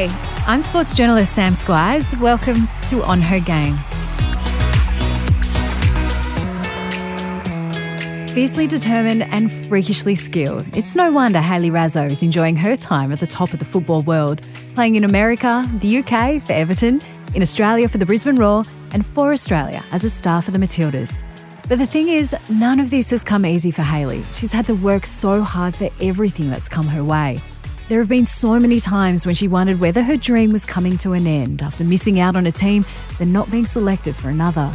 Hey, I'm sports journalist Sam Squires. Welcome to On Her Game. Fiercely determined and freakishly skilled, it's no wonder Hayley Raso is enjoying her time at the top of the football world, playing in America, the UK for Everton, in Australia for the Brisbane Roar, and for Australia as a star for the Matildas. But the thing is, none of this has come easy for Hayley. She's had to work so hard for everything that's come her way. There have been so many times when she wondered whether her dream was coming to an end after missing out on a team, then not being selected for another.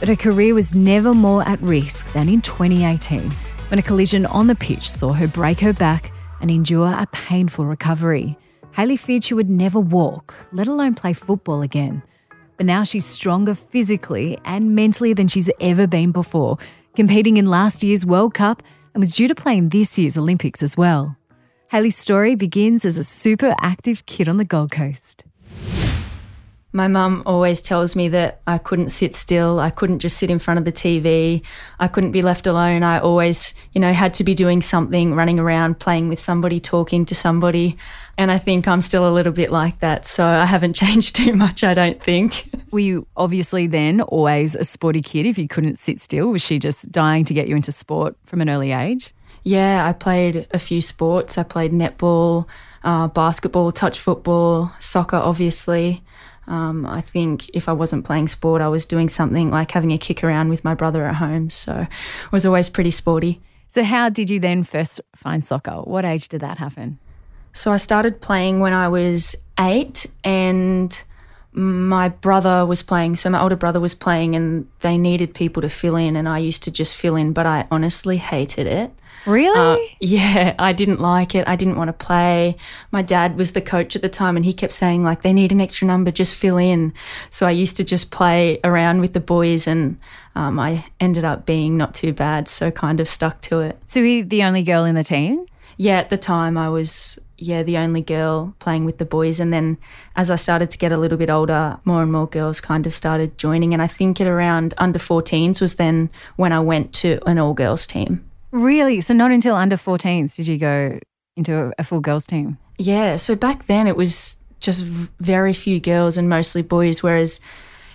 But her career was never more at risk than in 2018, when a collision on the pitch saw her break her back and endure a painful recovery. Hayley feared she would never walk, let alone play football again. But now she's stronger physically and mentally than she's ever been before, competing in last year's World Cup and was due to play in this year's Olympics as well. Hayley's story begins as a super active kid on the Gold Coast. My mum always tells me that I couldn't sit still. I couldn't just sit in front of the TV. I couldn't be left alone. I always, you know, had to be doing something, running around, playing with somebody, talking to somebody. And I think I'm still a little bit like that. So I haven't changed too much, I don't think. Were you obviously then always a sporty kid if you couldn't sit still? Was she just dying to get you into sport from an early age? Yeah, I played a few sports. I played netball, uh, basketball, touch football, soccer, obviously. Um, I think if I wasn't playing sport, I was doing something like having a kick around with my brother at home. So I was always pretty sporty. So, how did you then first find soccer? What age did that happen? So, I started playing when I was eight, and my brother was playing. So, my older brother was playing, and they needed people to fill in, and I used to just fill in, but I honestly hated it. Really? Uh, yeah, I didn't like it. I didn't want to play. My dad was the coach at the time and he kept saying, like, they need an extra number, just fill in. So I used to just play around with the boys and um, I ended up being not too bad. So kind of stuck to it. So were you the only girl in the team? Yeah, at the time I was, yeah, the only girl playing with the boys. And then as I started to get a little bit older, more and more girls kind of started joining. And I think at around under 14s was then when I went to an all girls team. Really? So not until under 14s did you go into a, full girls team? Yeah. So back then it was just very few girls and mostly boys, whereas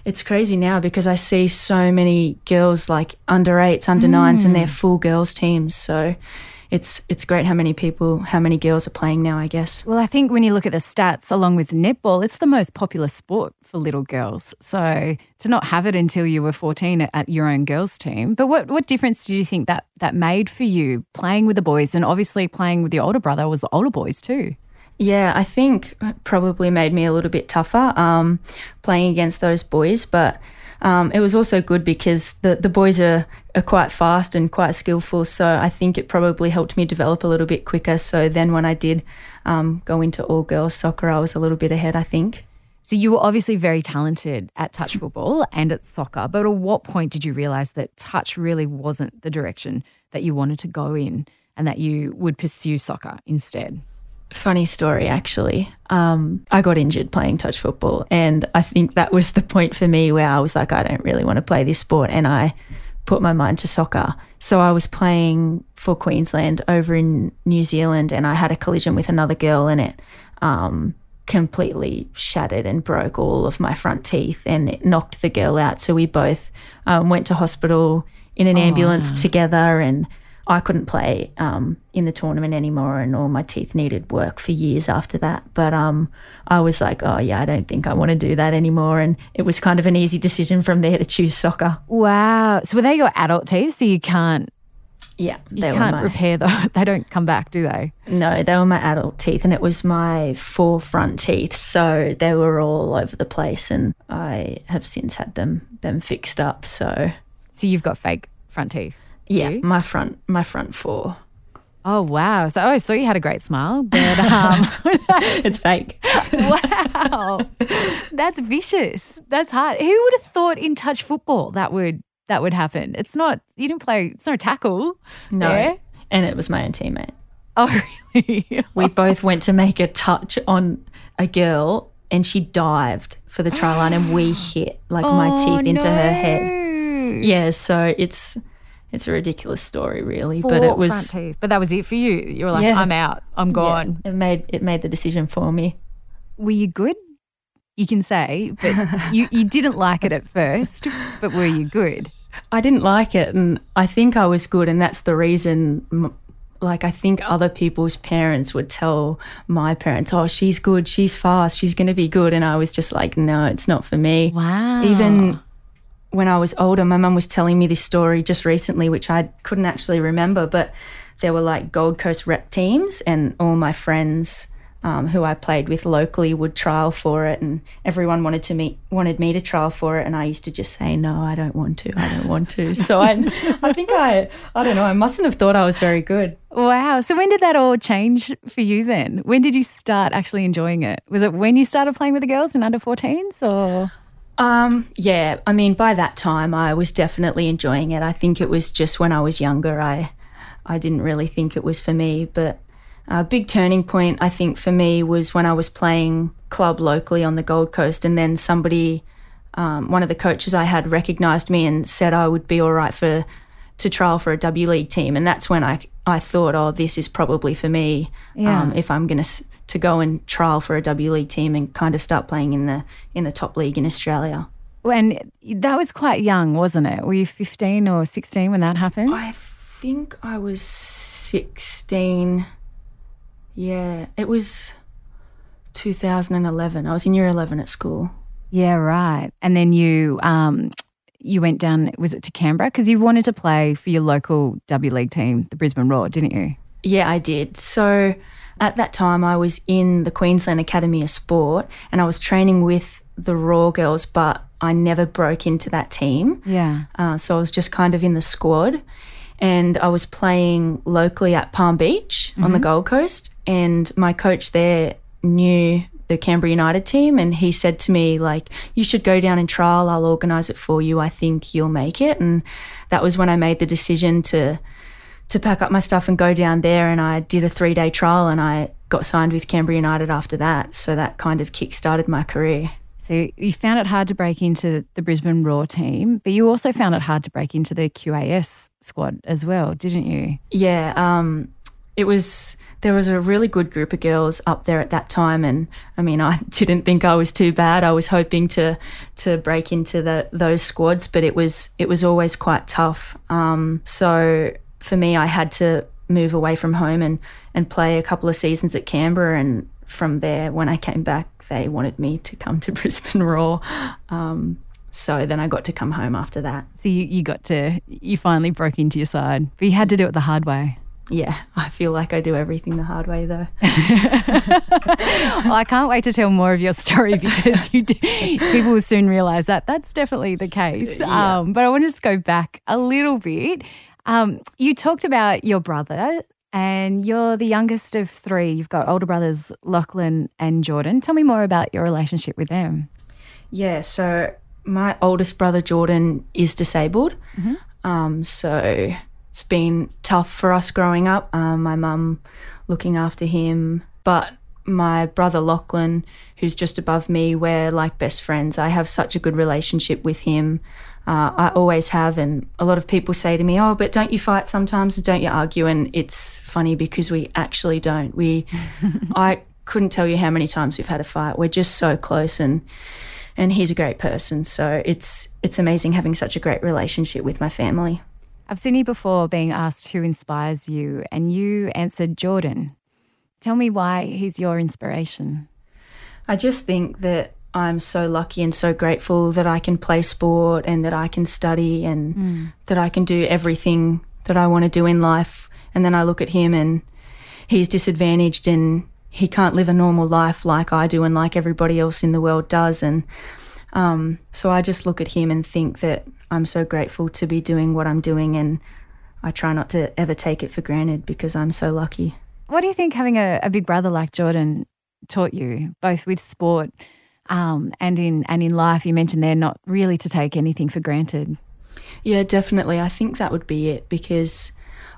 it's crazy now because I see so many girls like under eights, under mm. nines, and they're full girls teams. So it's it's great how many people, how many girls are playing now. I guess. Well, I think when you look at the stats, along with netball, it's the most popular sport for little girls. So to not have it until you were 14 at your own girls team. But what, what difference do you think that that made for you playing with the boys and obviously playing with your older brother was the older boys too? Yeah, I think probably made me a little bit tougher um, playing against those boys, but um, it was also good because the, the boys are, are quite fast and quite skillful. So I think it probably helped me develop a little bit quicker. So then when I did um, go into all girls soccer, I was a little bit ahead, I think. So you were obviously very talented at touch football and at soccer, but at what point did you realize that touch really wasn't the direction that you wanted to go in and that you would pursue soccer instead? Funny story, actually. Um, I got injured playing touch football, and I think that was the point for me where I was like, I don't really want to play this sport, and I put my mind to soccer. So I was playing for Queensland over in New Zealand, and I had a collision with another girl in it. Um, completely shattered and broke all of my front teeth and it knocked the girl out. So we both um, went to hospital in an oh, ambulance no. together and I couldn't play um, in the tournament anymore and all my teeth needed work for years after that. But um, I was like, oh, yeah, I don't think I want to do that anymore. And it was kind of an easy decision from there to choose soccer. Wow. So were they your adult teeth? So you can't yeah, you can't my, repair though. They don't come back, do they? No, they were my adult teeth, and it was my four front teeth, so they were all over the place, and I have since had them them fixed up. So, so you've got fake front teeth. Yeah, you? my front my front four. Oh wow! So I always thought you had a great smile, but um, it's fake. wow, that's vicious. That's hard. Who would have thought in touch football that would that would happen. It's not, you didn't play, it's no tackle. No. There. And it was my own teammate. Oh, really? we both went to make a touch on a girl and she dived for the try line and we hit like oh, my teeth into no. her head. Yeah, so it's it's a ridiculous story really, Four but it was front teeth. But that was it for you. You were like, yeah. I'm out. I'm gone. Yeah, it made it made the decision for me. were you good? You can say, but you, you didn't like it at first, but were you good? I didn't like it, and I think I was good, and that's the reason. Like, I think other people's parents would tell my parents, Oh, she's good, she's fast, she's going to be good. And I was just like, No, it's not for me. Wow. Even when I was older, my mum was telling me this story just recently, which I couldn't actually remember, but there were like Gold Coast rep teams, and all my friends um, who I played with locally would trial for it, and everyone wanted to meet wanted me to trial for it, and I used to just say no, I don't want to, I don't want to. So I, I think I, I don't know, I mustn't have thought I was very good. Wow. So when did that all change for you then? When did you start actually enjoying it? Was it when you started playing with the girls in under 14s or? Um, yeah, I mean, by that time, I was definitely enjoying it. I think it was just when I was younger, I, I didn't really think it was for me. But a big turning point, I think, for me was when I was playing club locally on the Gold Coast, and then somebody, um, one of the coaches I had, recognised me and said I would be all right for to trial for a W League team, and that's when I I thought, oh, this is probably for me. Yeah. Um, if I'm going to to go and trial for a W League team and kind of start playing in the in the top league in Australia. And that was quite young, wasn't it? Were you 15 or 16 when that happened? I think I was 16. Yeah, it was 2011. I was in year 11 at school. Yeah, right. And then you um you went down was it to Canberra because you wanted to play for your local W League team, the Brisbane Roar, didn't you? Yeah, I did. So at that time, I was in the Queensland Academy of Sport and I was training with the Roar girls, but I never broke into that team. Yeah. Uh, so I was just kind of in the squad. And I was playing locally at Palm Beach on the Gold Coast. And my coach there knew the Canberra United team. And he said to me, like, you should go down and trial. I'll organise it for you. I think you'll make it. And that was when I made the decision to to pack up my stuff and go down there. And I did a three day trial and I got signed with Canberra United after that. So that kind of kick started my career. So you found it hard to break into the Brisbane Roar team, but you also found it hard to break into the QAS squad as well, didn't you? Yeah, um, it was. There was a really good group of girls up there at that time, and I mean, I didn't think I was too bad. I was hoping to to break into the those squads, but it was it was always quite tough. Um, so for me, I had to move away from home and and play a couple of seasons at Canberra, and from there, when I came back, they wanted me to come to Brisbane Roar. Um, so then I got to come home after that. So you, you got to you finally broke into your side, but you had to do it the hard way. Yeah, I feel like I do everything the hard way though. well, I can't wait to tell more of your story because you do, people will soon realise that that's definitely the case. Yeah. Um, but I want to just go back a little bit. Um, you talked about your brother, and you're the youngest of three. You've got older brothers Lachlan and Jordan. Tell me more about your relationship with them. Yeah, so my oldest brother Jordan is disabled. Um, so it's been tough for us growing up. Um, my mum looking after him, but my brother Lachlan, who's just above me, we're like best friends. I have such a good relationship with him. Uh, I always have, and a lot of people say to me, "Oh, but don't you fight sometimes? Don't you argue?" And it's funny because we actually don't. We, I couldn't tell you how many times we've had a fight. We're just so close, and and he's a great person. So it's it's amazing having such a great relationship with my family. I've seen you before being asked who inspires you, and you answered Jordan. Tell me why he's your inspiration. I just think that I'm so lucky and so grateful that I can play sport and that I can study and that I can do everything that I want to do in life. And then I look at him and he's disadvantaged and he can't live a normal life like I do and like everybody else in the world does. And um, so I just look at him and think that I'm so grateful to be doing what I'm doing and I try not to ever take it for granted because I'm so lucky. What do you think having a, a big brother like Jordan taught you, both with sport um, and in and in life? You mentioned there not really to take anything for granted. Yeah, definitely. I think that would be it because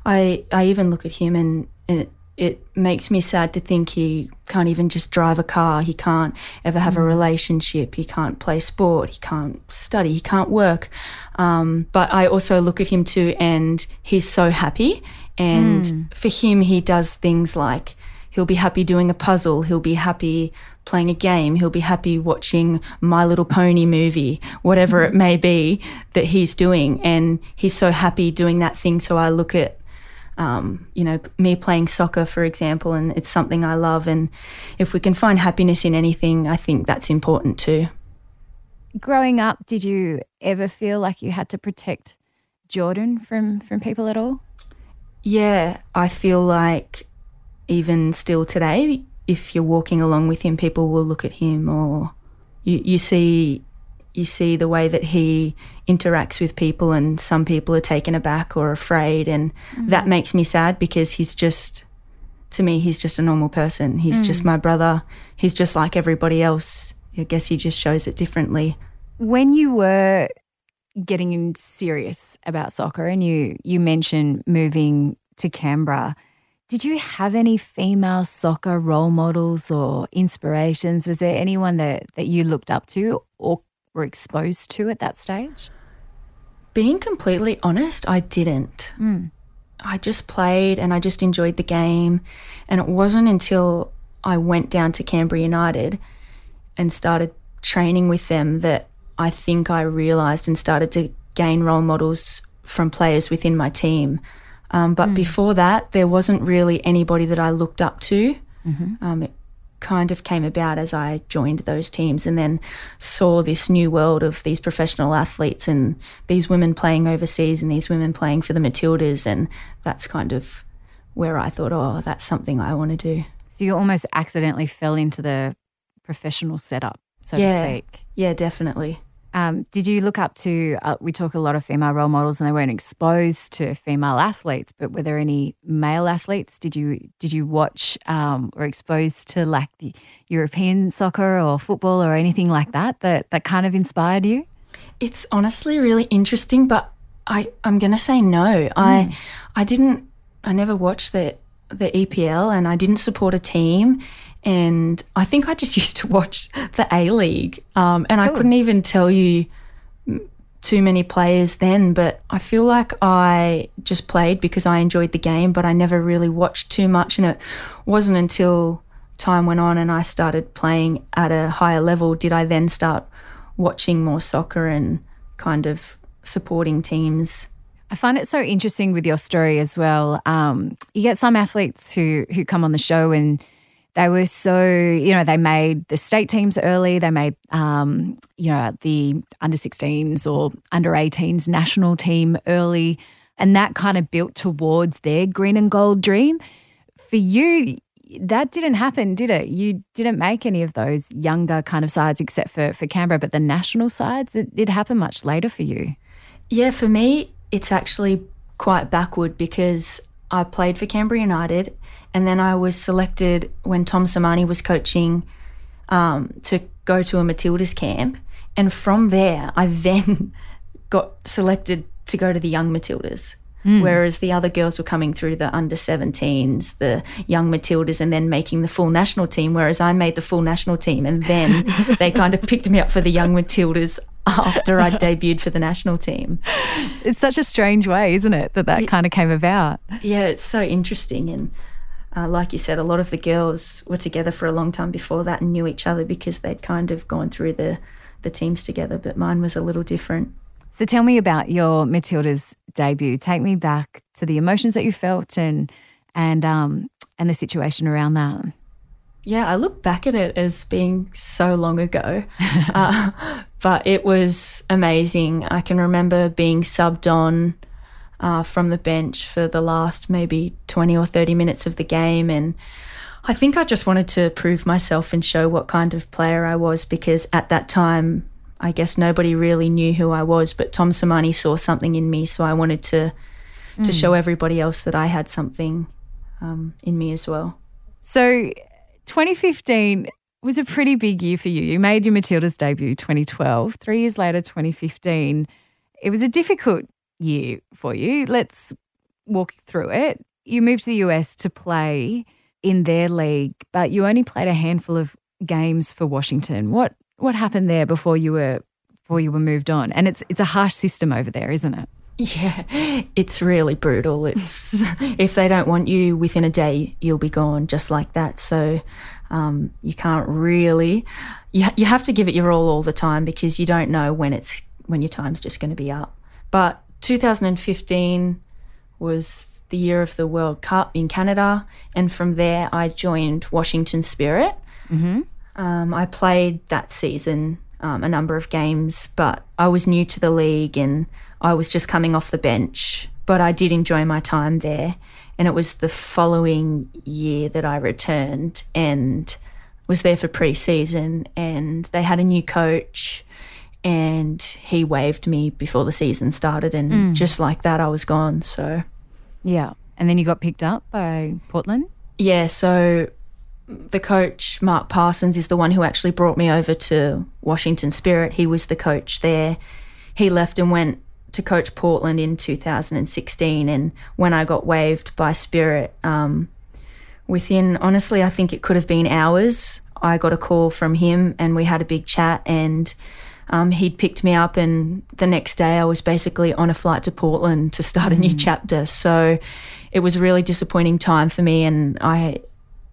I I even look at him and, and it, makes me sad to think he can't even just drive a car. He can't ever have a relationship. He can't play sport. He can't study. He can't work. Um, but I also look at him too, and he's so happy. And for him, he does things like he'll be happy doing a puzzle, he'll be happy playing a game, he'll be happy watching My Little Pony movie, whatever it may be that he's doing. And he's so happy doing that thing. So I look at, um, you know, me playing soccer, for example, and it's something I love. And if we can find happiness in anything, I think that's important too. Growing up, did you ever feel like you had to protect Jordan from, from people at all? Yeah, I feel like even still today, if you're walking along with him, people will look at him or you, you see you see the way that he interacts with people and some people are taken aback or afraid and mm. that makes me sad because he's just to me he's just a normal person he's mm. just my brother he's just like everybody else i guess he just shows it differently when you were getting serious about soccer and you you mentioned moving to canberra did you have any female soccer role models or inspirations? Was there anyone that, that you looked up to or were exposed to at that stage? Being completely honest, I didn't. Mm. I just played and I just enjoyed the game. And it wasn't until I went down to Canberra United and started training with them that I think I realised and started to gain role models from players within my team um, but mm. before that, there wasn't really anybody that I looked up to. Mm-hmm. Um, it kind of came about as I joined those teams and then saw this new world of these professional athletes and these women playing overseas and these women playing for the Matildas. And that's kind of where I thought, oh, that's something I want to do. So you almost accidentally fell into the professional setup, so yeah, to speak. Yeah, definitely. Um, did you look up to? Uh, we talk a lot of female role models, and they weren't exposed to female athletes. But were there any male athletes? Did you did you watch um, or exposed to like the European soccer or football or anything like that that that kind of inspired you? It's honestly really interesting, but I I'm gonna say no. Mm. I hmm. I didn't. I never watched the the EPL, and I didn't support a team. And I think I just used to watch the A League. Um, and. I couldn't even tell you too many players then, but I feel like I just played because I enjoyed the game, but I never really watched too much. And it wasn't until time went on and I started playing at a higher level did I then start watching more soccer and kind of supporting teams. I find it so interesting with your story as well. Um, you get some athletes who who come on the show and they were so, you know, they made the state teams early. They made, um, you know, the under 16s or under 18s national team early. And that kind of built towards their green and gold dream. For you, that didn't happen, did it? You didn't make any of those younger kind of sides except for, for Canberra, but the national sides, it, it happened much later for you. Yeah, for me, it's actually quite backward because I played for Canberra United and then I was selected when Tom Sermanni was coaching um, to go to a Matildas camp. And from there, I then got selected to go to the young Matildas. Mm. Whereas the other girls were coming through the under 17s, the young Matildas, and then making the full national team. Whereas I made the full national team, and then they kind of picked me up for the young Matildas after I debuted for the national team. It's such a strange way, isn't it, that that kind of came about? Yeah, it's so interesting. And uh, like you said, a lot of the girls were together for a long time before that and knew each other because they'd kind of gone through the, the teams together, but mine was a little different. So tell me about your Matilda's debut. Take me back to the emotions that you felt and and um and the situation around that. Yeah, I look back at it as being so long ago, uh, but it was amazing. I can remember being subbed on uh, from the bench for the last maybe 20 or 30 minutes of the game. And I think I just wanted to prove myself and show what kind of player I was because at that time, I guess nobody really knew who I was, but Tom Sermanni saw something in me. So I wanted to, mm. to show everybody else that I had something um, in me as well. So 2015 was a pretty big year for you. You made your Matilda's debut 2012. Three years later, 2015. It was a difficult year for you. Let's walk through it. You moved to the US to play in their league, but you only played a handful of games for Washington. What what happened there before you were before you were moved on? And it's it's a harsh system over there, isn't it? Yeah, it's really brutal. It's if they don't want you within a day, you'll be gone just like that. So um, you can't really. You you have to give it your all all the time because you don't know when it's when your time's just going to be up. But 2015 was the year of the World Cup in Canada, and from there I joined Washington Spirit. Mm-hmm. Um, I played that season um, a number of games, but I was new to the league and I was just coming off the bench. But I did enjoy my time there. And it was the following year that I returned and was there for pre season. And they had a new coach and he waived me before the season started. And Mm. just like that, I was gone. So, Yeah. And then you got picked up by Portland. yeah, so the coach, Mark Parsons, is the one who actually brought me over to Washington Spirit. He was the coach there. He left and went to coach Portland in 2016. And when I got waived by Spirit, um, within, honestly, I think it could have been hours, I got a call from him and we had a big chat. And um, he'd picked me up, and the next day I was basically on a flight to Portland to start a new chapter. So it was a really disappointing time for me, and I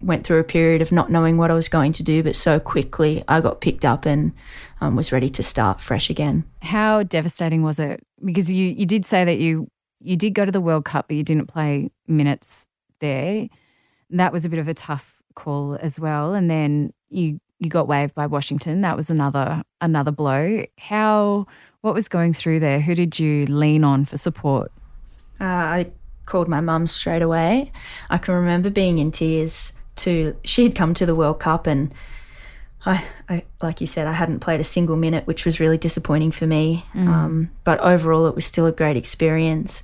went through a period of not knowing what I was going to do, but so quickly I got picked up and um, was ready to start fresh again. How devastating was it? Because you, you did say that you you did go to the World Cup, but you didn't play minutes there. That was a bit of a tough call as well. And then you you got waived by Washington. That was another another blow. How what was going through there? Who did you lean on for support? Uh, I called my mum straight away. I can remember being in tears. To she had come to the World Cup, and I, I like you said, I hadn't played a single minute, which was really disappointing for me. Um, but overall, it was still a great experience.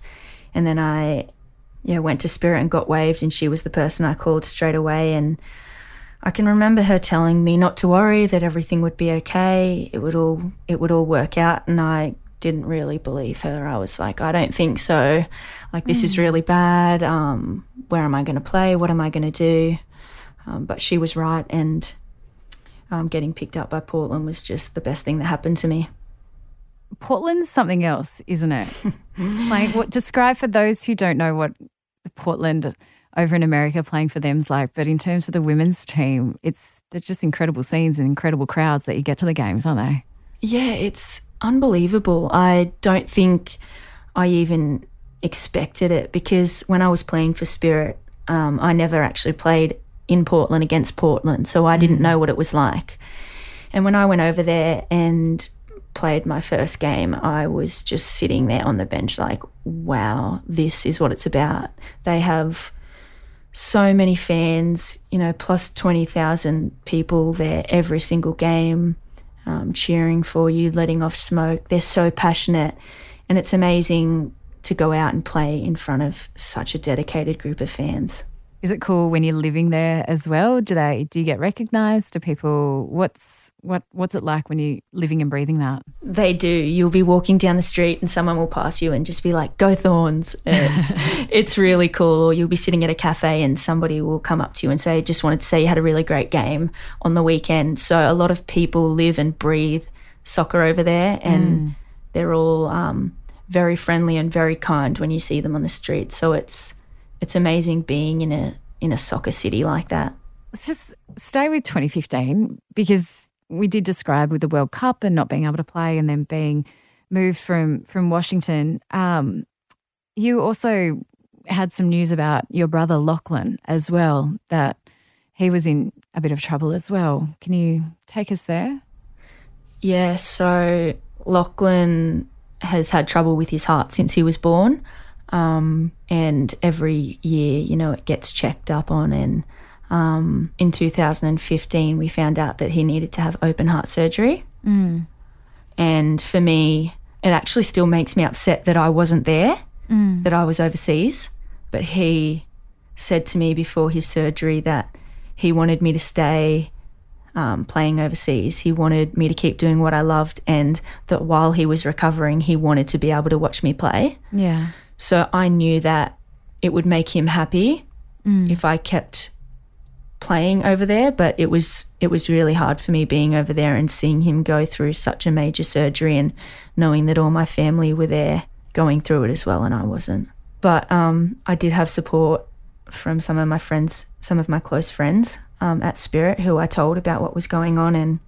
And then I, yeah, went to Spirit and got waived, and she was the person I called straight away. And I can remember her telling me not to worry, that everything would be okay. It would all it would all work out, and I didn't really believe her. I was like, I don't think so. Like this is really bad. Um, where am I going to play? What am I going to do? Um, but she was right, and um, getting picked up by Portland was just the best thing that happened to me. Portland's something else, isn't it? like, what describe for those who don't know what Portland over in America playing for them's like. But in terms of the women's team, it's they're just incredible scenes and incredible crowds that you get to the games, aren't they? Yeah, it's unbelievable. I don't think I even expected it because when I was playing for Spirit, um, I never actually played in Portland against Portland, so I didn't know what it was like. And when I went over there and played my first game, I was just sitting there on the bench, like, wow, this is what it's about. They have so many fans, you know, plus 20,000 people there every single game, um, cheering for you, letting off smoke. They're so passionate. And it's amazing to go out and play in front of such a dedicated group of fans. Is it cool when you're living there as well? Do they do you get recognized? Do people what's what what's it like when you're living and breathing that? They do. You'll be walking down the street and someone will pass you and just be like, "Go Thorns!" It's, it's really cool. Or you'll be sitting at a cafe and somebody will come up to you and say, "Just wanted to say you had a really great game on the weekend." So a lot of people live and breathe soccer over there, and they're all um, very friendly and very kind when you see them on the street. So it's it's amazing being in a in a soccer city like that. Let's just stay with 2015 because we did describe with the World Cup and not being able to play and then being moved from from Washington. Um, you also had some news about your brother Lachlan as well that he was in a bit of trouble as well. Can you take us there? Yeah, so Lachlan has had trouble with his heart since he was born. Um, and every year, you know, it gets checked up on. And um, in 2015, we found out that he needed to have open heart surgery. And for me, it actually still makes me upset that I wasn't there, that I was overseas. But he said to me before his surgery that he wanted me to stay um, playing overseas. He wanted me to keep doing what I loved, and that while he was recovering, he wanted to be able to watch me play. Yeah. So I knew that it would make him happy if I kept playing over there, but it was it was really hard for me being over there and seeing him go through such a major surgery and knowing that all my family were there going through it as well, and I wasn't. But um, I did have support from some of my friends, some of my close friends um, at Spirit, who I told about what was going on, and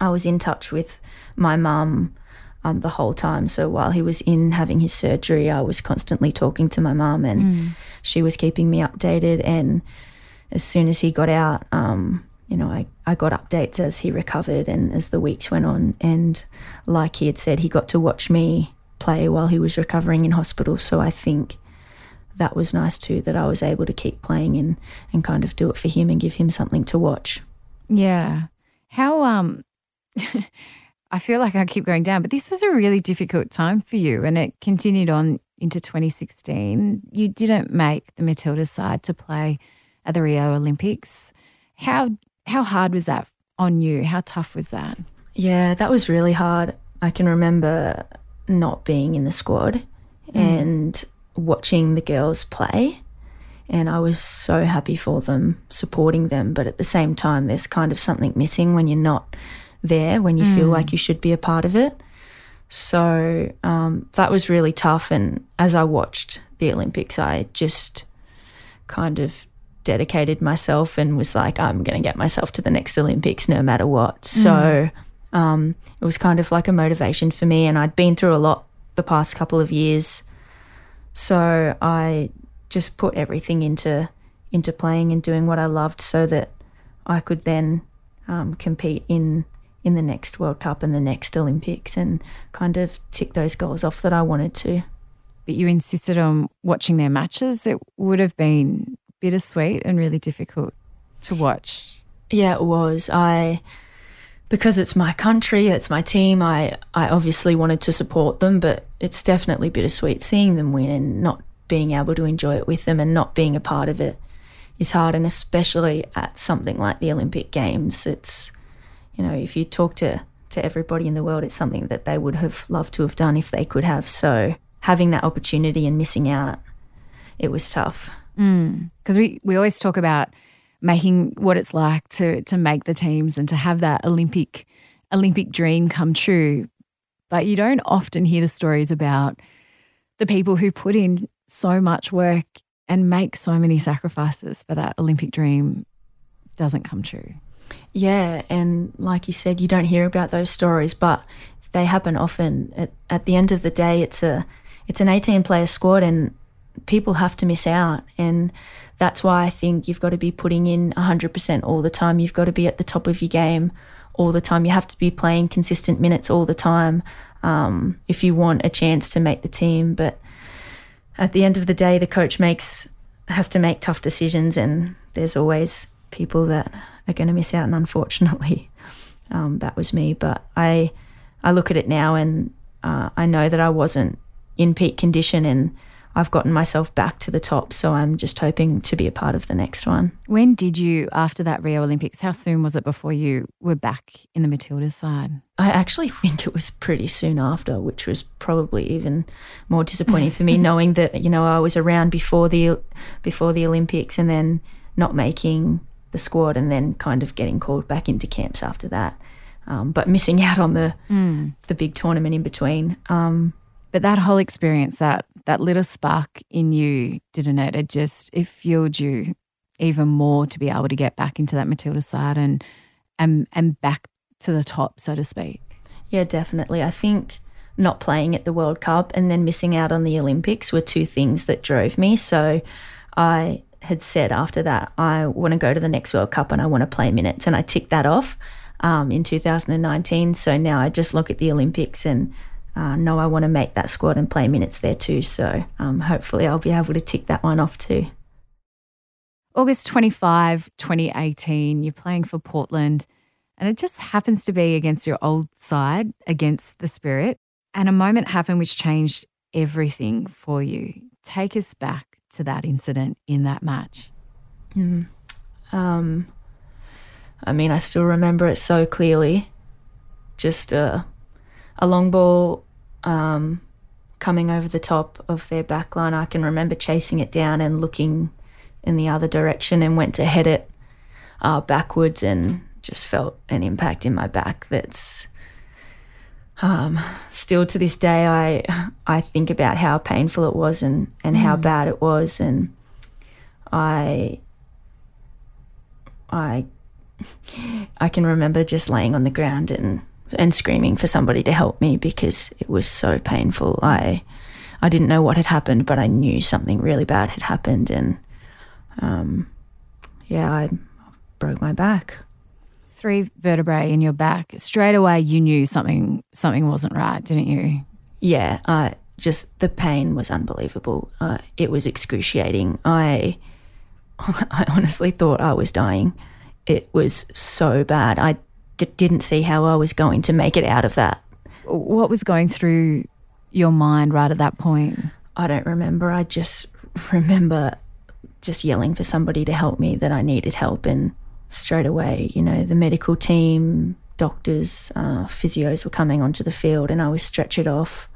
I was in touch with my mum um, the whole time. So while he was in having his surgery, I was constantly talking to my mum, and mm. she was keeping me updated. And as soon as he got out, um, you know, I, I got updates as he recovered and as the weeks went on. And like he had said, he got to watch me play while he was recovering in hospital. So I think that was nice too, that I was able to keep playing and, and kind of do it for him and give him something to watch. Yeah. How, um, I feel like I keep going down, but this was a really difficult time for you and it continued on into 2016. You didn't make the Matilda side to play at the Rio Olympics. How how hard was that on you? How tough was that? Yeah, that was really hard. I can remember not being in the squad mm. and watching the girls play. And I was so happy for them, supporting them. But at the same time, there's kind of something missing when you're not there, when you mm. feel like you should be a part of it. So um, that was really tough. And as I watched the Olympics, I just kind of dedicated myself and was like, I'm going to get myself to the next Olympics no matter what. Mm. So um, it was kind of like a motivation for me. And I'd been through a lot the past couple of years. So I just put everything into into playing and doing what I loved so that I could then um, compete in in the next World Cup and the next Olympics and kind of tick those goals off that I wanted to. But you insisted on watching their matches. It would have been bittersweet and really difficult to watch. Yeah, it was. I because it's my country, it's my team. I I obviously wanted to support them, but it's definitely bittersweet seeing them win and not being able to enjoy it with them and not being a part of it is hard and especially at something like the Olympic Games. It's you know, if you talk to to everybody in the world, it's something that they would have loved to have done if they could have. So having that opportunity and missing out, it was tough. Because mm. we, we always talk about making what it's like to to make the teams and to have that Olympic Olympic dream come true. But you don't often hear the stories about the people who put in so much work and make so many sacrifices for that Olympic dream doesn't come true. Yeah, and like you said, you don't hear about those stories, but they happen often. At, at the end of the day, it's a it's an 18 player squad, and people have to miss out. And that's why I think you've got to be putting in 100% all the time. You've got to be at the top of your game all the time. You have to be playing consistent minutes all the time um, if you want a chance to make the team. But at the end of the day, the coach makes has to make tough decisions, and there's always people that are going to miss out. And unfortunately, um, that was me. But I I look at it now, and uh, I know that I wasn't in peak condition, and I've gotten myself back to the top. So I'm just hoping to be a part of the next one. When did you, after that Rio Olympics, how soon was it before you were back in the Matildas side? I actually think it was pretty soon after, which was probably even more disappointing for me, knowing that you know I was around before the before the Olympics and then not making the squad and then kind of getting called back into camps after that. Um, but missing out on the mm. the big tournament in between. Um, but that whole experience, that that little spark in you, didn't it? It just it fueled you even more to be able to get back into that Matilda side and and and back to the top, so to speak. Yeah, definitely. I think not playing at the World Cup and then missing out on the Olympics were two things that drove me. So I had said after that, I want to go to the next World Cup and I want to play minutes. And I ticked that off um, in 2019. So now I just look at the Olympics and uh, know I want to make that squad and play minutes there too. So um, hopefully I'll be able to tick that one off too. August 25, 2018, you're playing for Portland, and it just happens to be against your old side, against the Spirit. And a moment happened which changed everything for you. Take us back to that incident in that match. Mm. Um, I mean, I still remember it so clearly. Just a, a long ball um, coming over the top of their back line. I can remember chasing it down and looking in the other direction and went to head it uh, backwards and just felt an impact in my back that's Um, still to this day, I I think about how painful it was and and how bad it was, and I I I can remember just laying on the ground and and screaming for somebody to help me because it was so painful. I I didn't know what had happened, but I knew something really bad had happened, and um, yeah, I broke my back. Three vertebrae in your back. Straight away, you knew something something wasn't right, didn't you? Yeah, I just the pain was unbelievable. Uh, it was excruciating. I I honestly thought I was dying. It was so bad. I d- didn't see how I was going to make it out of that. What was going through your mind right at that point? I don't remember. I just remember just yelling for somebody to help me that I needed help. And straight away, you know, the medical team, doctors, uh, physios were coming onto the field and I was stretchered off.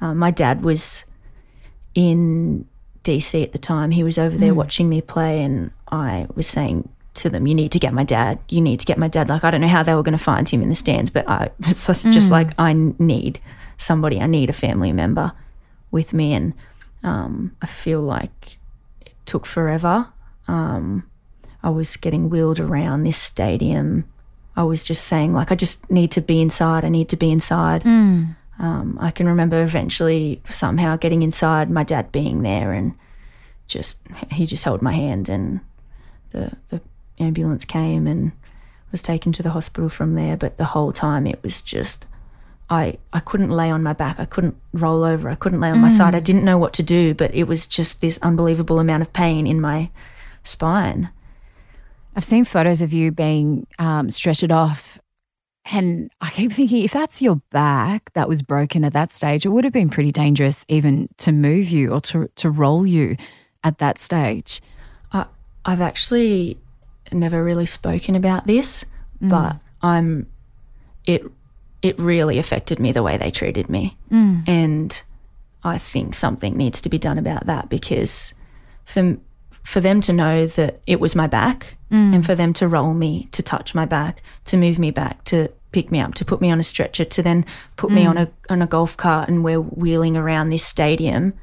Uh, my dad was in DC at the time. He was over there watching me play, and I was saying to them, "You need to get my dad. You need to get my dad." Like I don't know how they were going to find him in the stands, but I it's just, just like I need somebody. I need a family member with me, and um, I feel like it took forever. Um, I was getting wheeled around this stadium. I was just saying, like, I just need to be inside. I need to be inside. Um, I can remember eventually somehow getting inside, my dad being there, and just he just held my hand, and the the ambulance came and was taken to the hospital from there. But the whole time it was just I I couldn't lay on my back, I couldn't roll over, I couldn't lay on my side. I didn't know what to do, but it was just this unbelievable amount of pain in my spine. I've seen photos of you being um, stretchered off, and I keep thinking if that's your back that was broken at that stage, it would have been pretty dangerous even to move you or to to roll you at that stage. I, I've actually never really spoken about this, mm. but I'm it it really affected me the way they treated me, mm. and I think something needs to be done about that because for for them to know that it was my back mm. and for them to roll me, to touch my back, to move me back, to pick me up, to put me on a stretcher, to then put me on a on a golf cart and we're wheeling around this stadium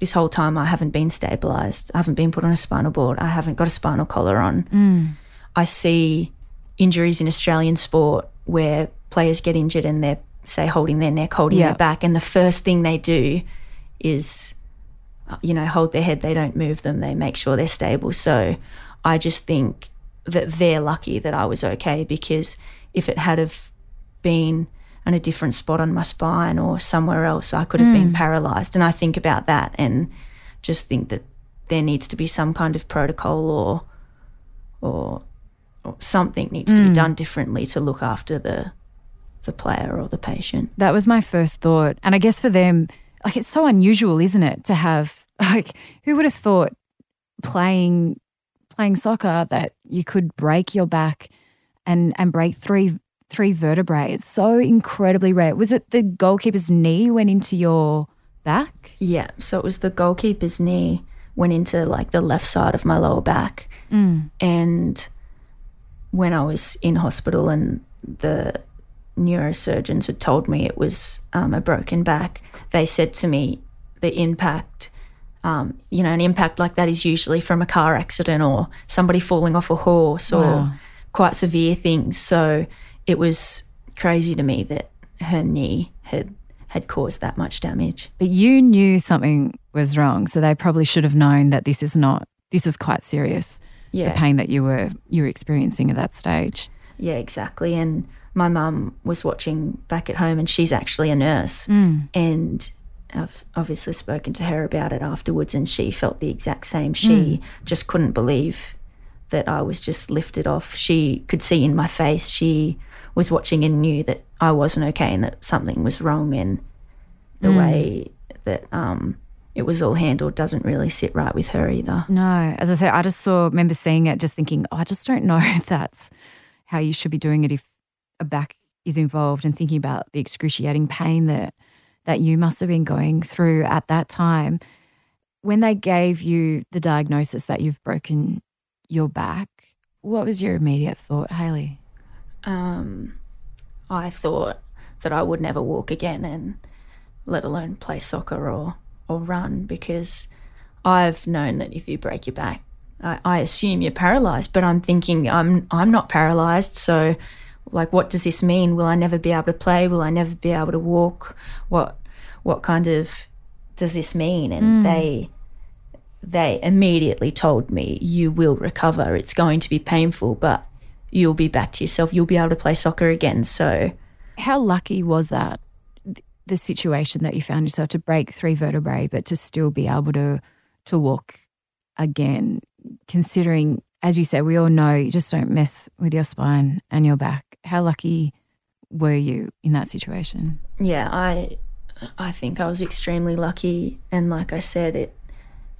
this whole time I haven't been stabilized. I haven't been put on a spinal board. I haven't got a spinal collar on. I see injuries in Australian sport where players get injured and they're, say, holding their neck, holding Yeah. their back, and the first thing they do is, uh, you know, hold their head. They don't move them. They make sure they're stable. So I just think that they're lucky that I was okay because if it had have been on a different spot on my spine or somewhere else, I could have been mm. paralyzed. And I think about that and just think that there needs to be some kind of protocol or or, or something needs to be mm. done differently to look after the the player or the patient. That was my first thought. And I guess for them, like it's so unusual, isn't it, to have like who would have thought playing playing soccer that you could break your back and and break three three vertebrae. It's so incredibly rare. Was it the goalkeeper's knee went into your back? Yeah, so it was the goalkeeper's knee went into like the left side of my lower back. And when I was in hospital and the neurosurgeons had told me it was um, a broken back, they said to me the impact, um, you know, an impact like that is usually from a car accident or somebody falling off a horse or quite severe things. So it was crazy to me that her knee had had caused that much damage. But you knew something was wrong, so they probably should have known that this is not this is quite serious. Yeah. The pain that you were you were experiencing at that stage. Yeah, exactly. And my mum was watching back at home, and she's actually a nurse. Hmm. And I've obviously spoken to her about it afterwards, and she felt the exact same. She hmm. just couldn't believe that I was just lifted off. She could see in my face. She was watching and knew that I wasn't okay and that something was wrong. And the way that um, it was all handled doesn't really sit right with her either. No, as I say, I just saw, remember seeing it, just thinking, oh, I just don't know if that's how you should be doing it if a back is involved, and thinking about the excruciating pain that that you must have been going through at that time. When they gave you the diagnosis that you've broken your back, what was your immediate thought, Hayley? Um, I thought that I would never walk again and let alone play soccer or or run because I've known that if you break your back, I, I assume you're paralyzed. But I'm thinking I'm I'm not paralyzed, so like what does this mean? Will I never be able to play? Will I never be able to walk? What what kind of does this mean? And they they immediately told me you will recover. It's going to be painful, but you'll be back to yourself. You'll be able to play soccer again. So How lucky was that? The situation that you found yourself to break three vertebrae, but to still be able to to walk again. Considering, as you said, we all know you just don't mess with your spine and your back. How lucky were you in that situation? yeah, I I think I was extremely lucky and like I said it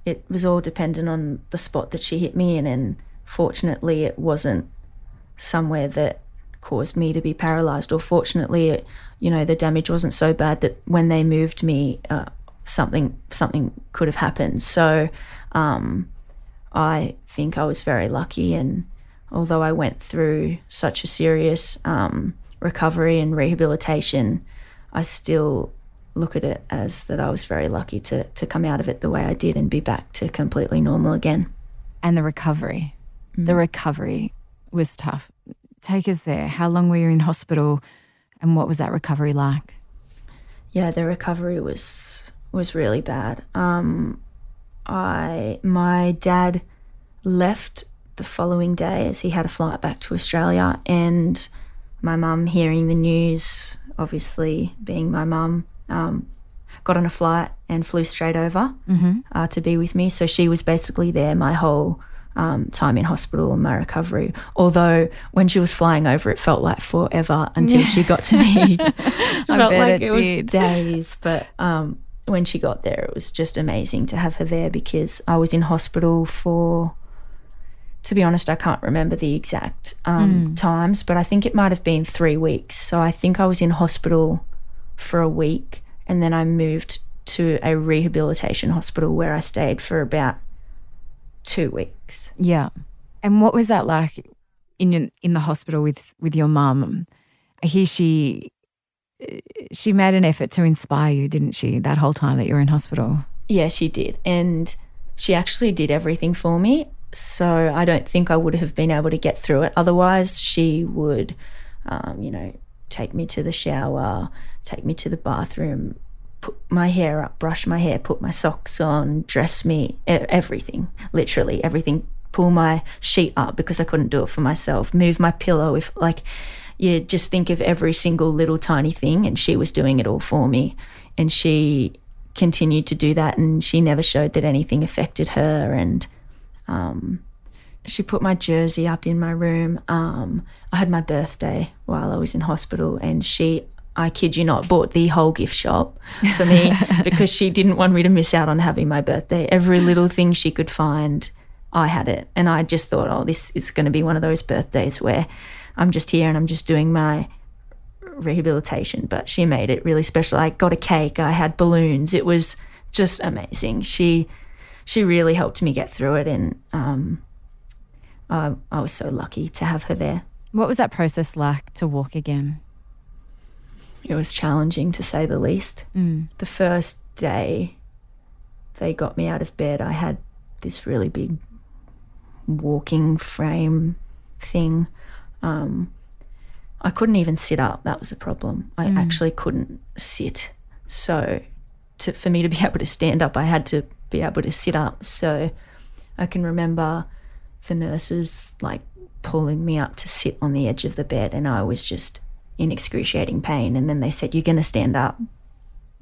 it was all dependent on the spot that she hit me in and fortunately it wasn't somewhere that caused me to be paralyzed or fortunately it, you know the damage wasn't so bad that when they moved me uh, something something could have happened so um, I think I was very lucky and although I went through such a serious um, recovery and rehabilitation I still look at it as that I was very lucky to to come out of it the way I did and be back to completely normal again. And the recovery. The recovery was tough. Take us there. How long were you in hospital and what was that recovery like? Yeah, the recovery was was really bad. Um, I my dad left the following day as he had a flight back to Australia, and my mum, hearing the news, obviously being my mum, um, got on a flight and flew straight over uh, to be with me. So she was basically there my whole um, time in hospital and my recovery. Although when she was flying over, it felt like forever until she got to me. it felt bet like it it, was days. But um, when she got there, it was just amazing to have her there because I was in hospital for. To be honest, I can't remember the exact um, times, but I think it might have been three weeks. So I think I was in hospital for a week and then I moved to a rehabilitation hospital where I stayed for about two weeks. Yeah. And what was that like in in the hospital with with your mum? I hear she she made an effort to inspire you, didn't she? That whole time that you were in hospital. Yeah, she did. And she actually did everything for me. So I don't think I would have been able to get through it. Otherwise, she would, um, you know, take me to the shower, take me to the bathroom, put my hair up, brush my hair, put my socks on, dress me, everything, literally everything. Pull my sheet up because I couldn't do it for myself, move my pillow if, like, you just think of every single little tiny thing, and she was doing it all for me. And she continued to do that, and she never showed that anything affected her. And um, she put my jersey up in my room. Um, I had my birthday while I was in hospital, and she, I kid you not, bought the whole gift shop for me because she didn't want me to miss out on having my birthday. Every little thing she could find, I had it. And I just thought, oh, this is going to be one of those birthdays where I'm just here and I'm just doing my rehabilitation. But she made it really special. I got a cake, I had balloons. It was just amazing. She, she really helped me get through it, and um, I, I was so lucky to have her there. What was that process like to walk again? It was challenging to say the least. The first day they got me out of bed, I had this really big walking frame thing. Um, I couldn't even sit up. That was a problem. I actually couldn't sit. So, to, for me to be able to stand up, I had to be able to sit up. So, I can remember the nurses like pulling me up to sit on the edge of the bed, and I was just in excruciating pain. And then they said, You're going to stand up.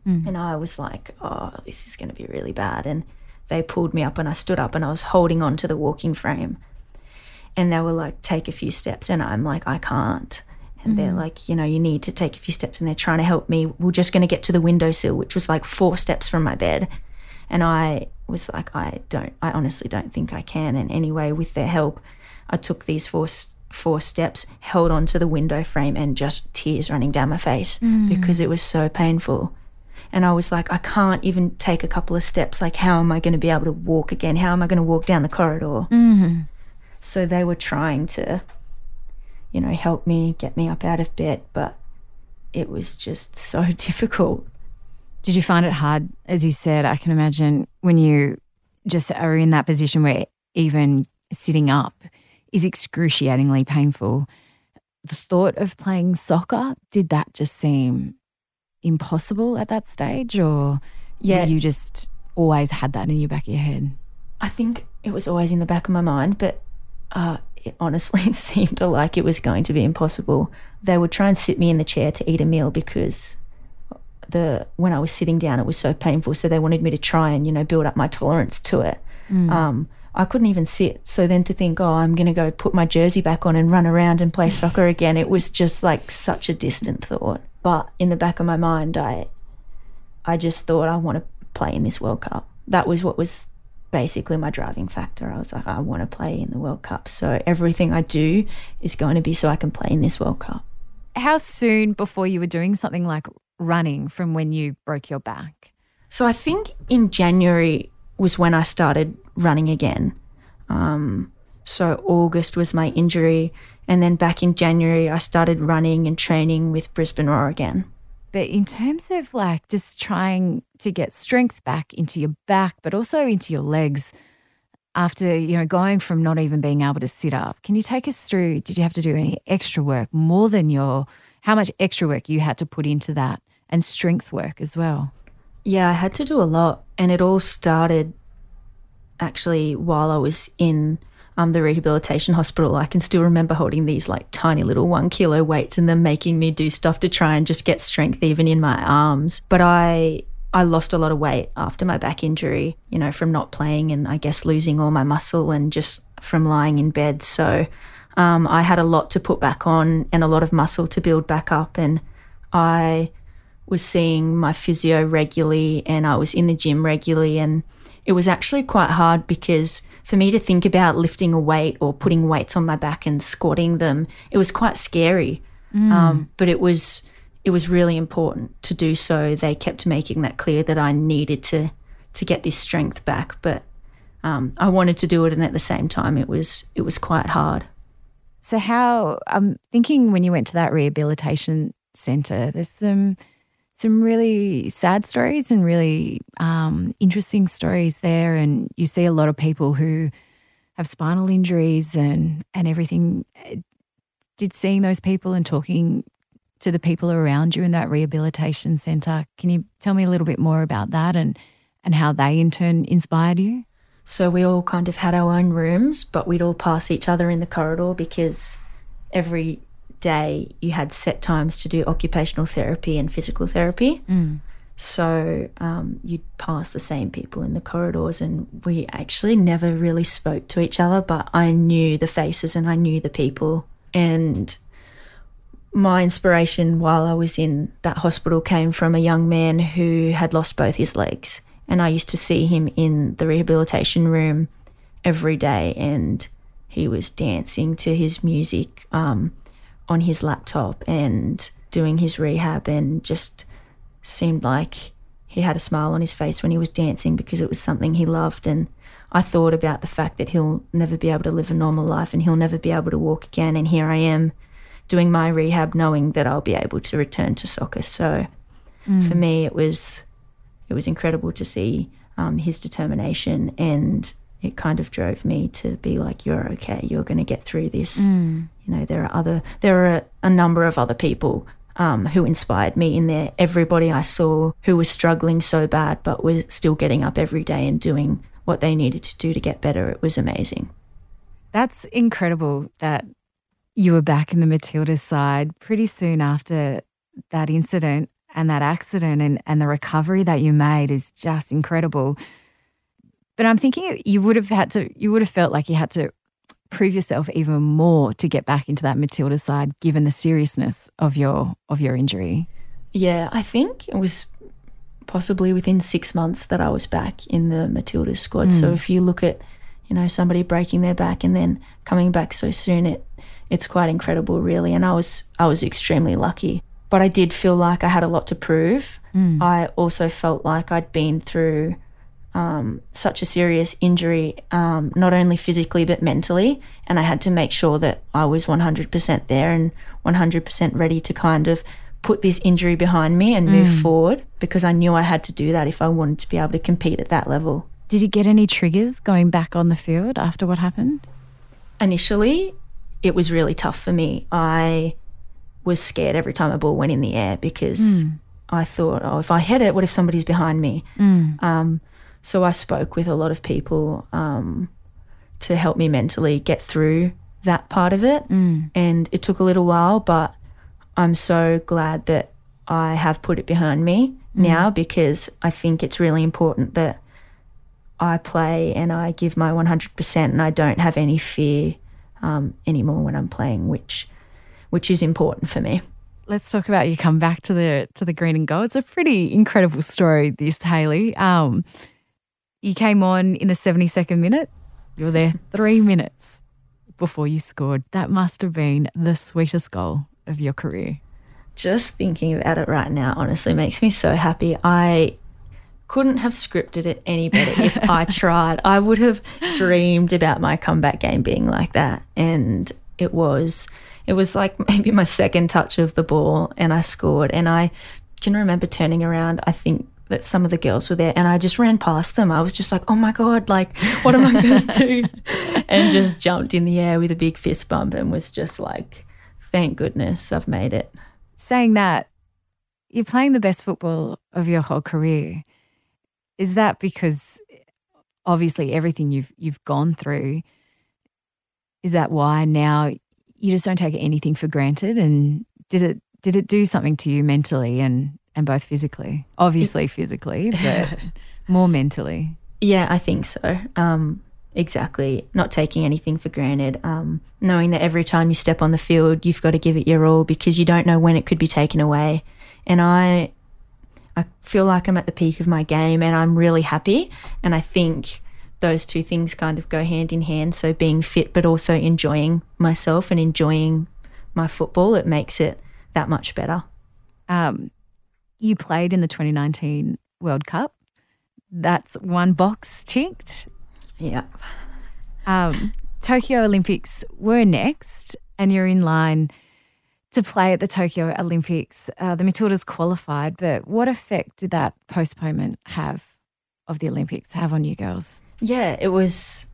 Mm. And I was like, Oh, this is going to be really bad. And they pulled me up, and I stood up, and I was holding on to the walking frame. And they were like, Take a few steps. And I'm like, I can't. And they're mm. like, you know, you need to take a few steps. And they're trying to help me. We're just going to get to the windowsill, which was like four steps from my bed. And I was like, I don't, I honestly don't think I can. And anyway, with their help, I took these four, s- four steps, held onto the window frame, and just tears running down my face mm. because it was so painful. And I was like, I can't even take a couple of steps. Like, how am I going to be able to walk again? How am I going to walk down the corridor? Mm-hmm. So they were trying to, you know, help me get me up out of bed, but it was just so difficult. Did you find it hard, as you said? I can imagine when you just are in that position where even sitting up is excruciatingly painful. The thought of playing soccer, did that just seem impossible at that stage? Or yeah. you just always had that in your back of your head? I think it was always in the back of my mind, but uh, it honestly seemed like it was going to be impossible. They would try and sit me in the chair to eat a meal because the when I was sitting down, it was so painful. So they wanted me to try and you know build up my tolerance to it. Mm. Um, I couldn't even sit. So then to think, oh, I'm going to go put my jersey back on and run around and play soccer again, it was just like such a distant thought. But in the back of my mind, I, I just thought I want to play in this World Cup. That was what was basically my driving factor. I was like, I want to play in the World Cup. So everything I do is going to be so I can play in this World Cup. How soon before you were doing something like running from when you broke your back? So I think in January was when I started running again. Um, so August was my injury, and then back in January I started running and training with Brisbane Roar again. But in terms of like just trying to get strength back into your back, but also into your legs, after you know going from not even being able to sit up, can you take us through? Did you have to do any extra work more than your? How much extra work you had to put into that, and strength work as well? Yeah, I had to do a lot, and it all started actually while I was in um, the rehabilitation hospital. I can still remember holding these like tiny little one kilo weights and them making me do stuff to try and just get strength even in my arms. But I I lost a lot of weight after my back injury, you know, from not playing and I guess losing all my muscle and just from lying in bed. So um, I had a lot to put back on and a lot of muscle to build back up. And I was seeing my physio regularly and I was in the gym regularly. And it was actually quite hard because for me to think about lifting a weight or putting weights on my back and squatting them, it was quite scary. Mm. Um, but it was it was really important to do so. They kept making that clear that I needed to to get this strength back, but um, I wanted to do it, and at the same time, it was it was quite hard. So, how I'm thinking when you went to that rehabilitation centre, there's some some really sad stories and really um, interesting stories there. And you see a lot of people who have spinal injuries and, and everything. Did seeing those people and talking to the people around you in that rehabilitation centre, can you tell me a little bit more about that and, and how they in turn inspired you? So we all kind of had our own rooms, but we'd all pass each other in the corridor because every day you had set times to do occupational therapy and physical therapy. Mm. So um, you'd pass the same people in the corridors, and we actually never really spoke to each other, but I knew the faces and I knew the people. And my inspiration while I was in that hospital came from a young man who had lost both his legs. And I used to see him in the rehabilitation room every day, and he was dancing to his music. Um, on his laptop and doing his rehab and just seemed like he had a smile on his face when he was dancing because it was something he loved. And I thought about the fact that he'll never be able to live a normal life and he'll never be able to walk again. And here I am doing my rehab knowing that I'll be able to return to soccer. So mm. for me it was it was incredible to see um, his determination and it kind of drove me to be like, you're okay, you're going to get through this. Mm. You know, there are other, there are a number of other people um, who inspired me in there. Everybody I saw who was struggling so bad, but was still getting up every day and doing what they needed to do to get better. It was amazing. That's incredible that you were back in the Matildas side pretty soon after that incident and that accident and, and the recovery that you made is just incredible. But I'm thinking you would have had to, you would have felt like you had to prove yourself even more to get back into that Matilda side, given the seriousness of your of your injury. Yeah, I think it was possibly within six months that I was back in the Matilda squad. Mm. So if you look at, you know, somebody breaking their back and then coming back so soon, it it's quite incredible, really. And I was I was extremely lucky. But I did feel like I had a lot to prove. Mm. I also felt like I'd been through um, such a serious injury, um, not only physically but mentally. And I had to make sure that I was 100% there and 100% ready to kind of put this injury behind me and move forward because I knew I had to do that if I wanted to be able to compete at that level. Did you get any triggers going back on the field after what happened? Initially, it was really tough for me. I was scared every time a ball went in the air because I thought, oh, if I hit it, what if somebody's behind me? Um, so I spoke with a lot of people um, to help me mentally get through that part of it. And it took a little while, but I'm so glad that I have put it behind me now because I think it's really important that I play and I give my 100% and I don't have any fear um, anymore when I'm playing, which which is important for me. Let's talk about you come back to the to the green and gold. It's a pretty incredible story, this Hayley. Um, you came on in the 72nd minute. You were there three minutes before you scored. That must have been the sweetest goal of your career. Just thinking about it right now honestly makes me so happy. I couldn't have scripted it any better if I tried. I would have dreamed about my comeback game being like that. And it was it was like maybe my second touch of the ball and I scored and I can remember turning around. I think that some of the girls were there and I just ran past them. I was just like, "Oh my god, like what am I going to do?" and just jumped in the air with a big fist bump and was just like, "Thank goodness I've made it." Saying that, you're playing the best football of your whole career. Is that because obviously everything you've you've gone through? Is that why now you just don't take anything for granted? And did it did it do something to you mentally and and both physically? Obviously physically, but more mentally. Yeah, I think so. Um, exactly. Not taking anything for granted. Um, knowing that every time you step on the field, you've got to give it your all because you don't know when it could be taken away. And I, I feel like I'm at the peak of my game, and I'm really happy. And I think those two things kind of go hand in hand. So being fit, but also enjoying myself and enjoying my football, it makes it that much better. Um, you played in the 2019 World Cup. That's one box ticked. Yeah. Um, Tokyo Olympics were next, and you're in line to play at the Tokyo Olympics. Uh, the Matildas qualified, but what effect did that postponement have of the Olympics have on you girls? Yeah, it was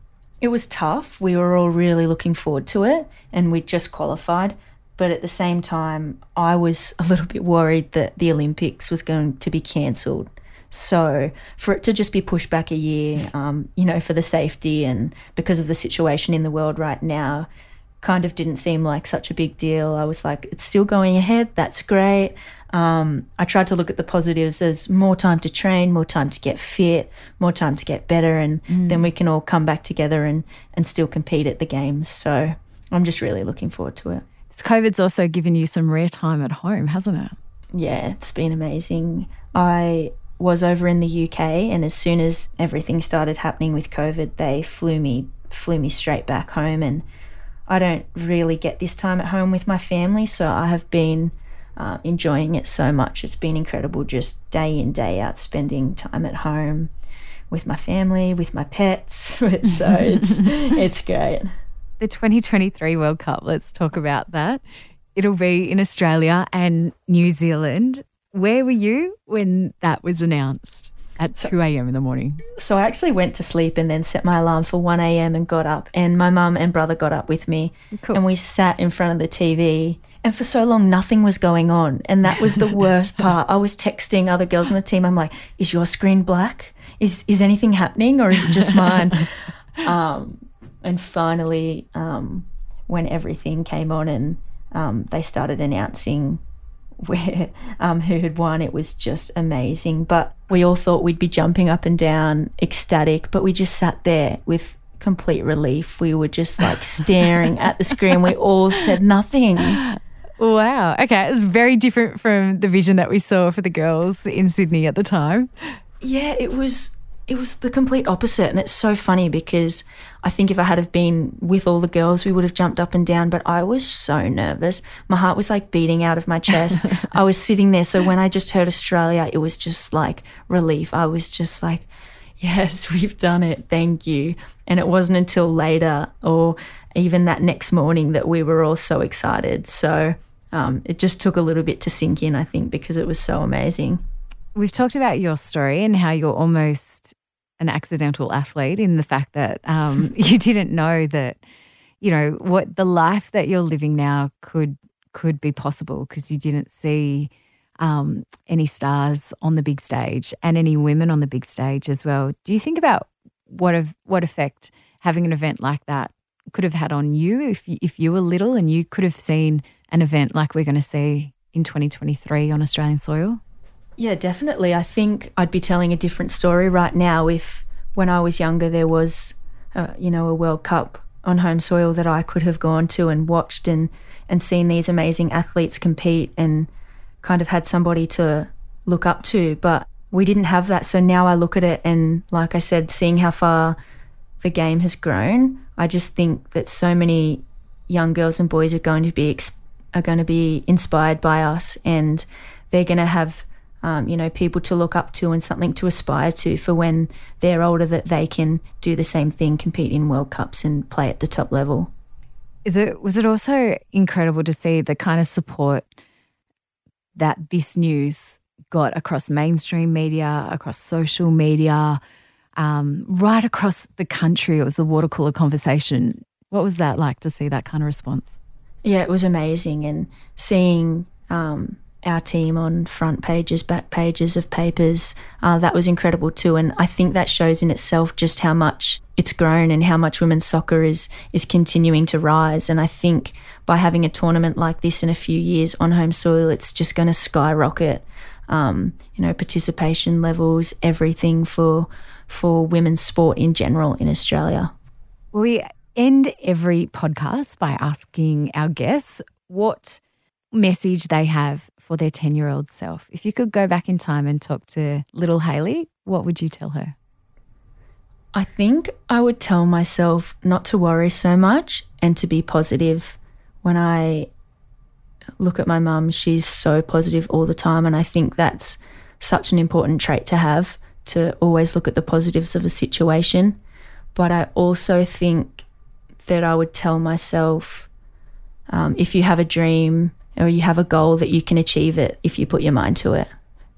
it was tough. We were all really looking forward to it and we just qualified, but at the same time I was a little bit worried that the Olympics was going to be cancelled. So for it to just be pushed back a year, um, you know, for the safety and because of the situation in the world right now, kind of didn't seem like such a big deal. I was like, it's still going ahead. That's great. Um, I tried to look at the positives as more time to train, more time to get fit, more time to get better, and then we can all come back together and, and still compete at the games. So I'm just really looking forward to it. COVID's also given you some rare time at home, hasn't it? Yeah, it's been amazing. I was over in the UK, and as soon as everything started happening with COVID, they flew me flew me straight back home, and I don't really get this time at home with my family, so I have been uh, enjoying it so much. It's been incredible, just day in day out, spending time at home with my family, with my pets. so it's it's great. The 2023 World Cup, let's talk about that. It'll be in Australia and New Zealand. Where were you when that was announced at 2 a.m. in the morning? So I actually went to sleep and then set my alarm for 1 a.m. and got up. And my mum and brother got up with me. Cool. And we sat in front of the TV. And for so long, nothing was going on. And that was the worst part. I was texting other girls on the team. I'm like, is your screen black? Is, is anything happening or is it just mine? um, and finally, um, when everything came on and um, they started announcing where um, who had won. It was just amazing. But we all thought we'd be jumping up and down, ecstatic, but we just sat there with complete relief. We were just like staring at the screen. We all said nothing. Wow. Okay. It was very different from the vision that we saw for the girls in Sydney at the time. Yeah, it was it was the complete opposite and it's so funny because I think if I had have been with all the girls we would have jumped up and down but I was so nervous. My heart was like beating out of my chest. I was sitting there so when I just heard Australia it was just like relief. I was just like yes, we've done it. Thank you. And it wasn't until later or even that next morning that we were all so excited. So um, it just took a little bit to sink in, I think, because it was so amazing. We've talked about your story and how you're almost an accidental athlete in the fact that um, you didn't know that, you know, what the life that you're living now could could be possible because you didn't see um, any stars on the big stage and any women on the big stage as well. Do you think about what of what effect having an event like that could have had on you if you, if you were little and you could have seen an event like we're going to see in 2023 on Australian soil? Yeah, definitely. I think I'd be telling a different story right now if when I was younger there was, uh, you know, a World Cup on home soil that I could have gone to and watched and and seen these amazing athletes compete and kind of had somebody to look up to. But we didn't have that. So now I look at it and, like I said, seeing how far the game has grown, I just think that so many young girls and boys are going to be are going to be inspired by us, and they're going to have um, you know people to look up to and something to aspire to for when they're older that they can do the same thing, compete in World Cups and play at the top level. Is it was it also incredible to see the kind of support that this news got across mainstream media, across social media, um, right across the country. It was a water cooler conversation. What was that like to see that kind of response? Yeah, it was amazing. And seeing um, our team on front pages, back pages of papers, uh, that was incredible too. And I think that shows in itself just how much it's grown and how much women's soccer is is continuing to rise. And I think by having a tournament like this in a few years on home soil, it's just going to skyrocket. Um, you know, participation levels, everything for for women's sport in general in Australia. We end every podcast by asking our guests what message they have for their 10 year old self. If you could go back in time and talk to little Hayley, what would you tell her? I think I would tell myself not to worry so much and to be positive. When I look at my mum, she's so positive all the time. And I think that's such an important trait to have to always look at the positives of a situation. But I also think that I would tell myself um, if you have a dream or you have a goal, that you can achieve it if you put your mind to it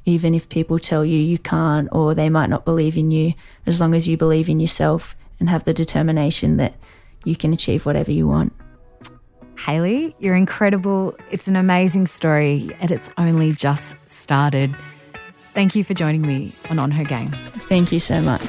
even if people tell you you can't or they might not believe in you, as long as you believe in yourself and have the determination that you can achieve whatever you want. Hayley, you're incredible. It's an amazing story and it's only just started. Thank you for joining me on On Her Game. Thank you so much.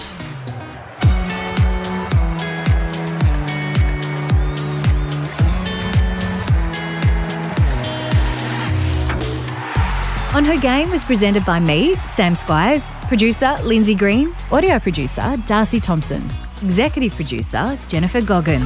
On Her Game was presented by me, Sam Squires, producer Lindsay Green, audio producer Darcy Thompson, executive producer Jennifer Goggin.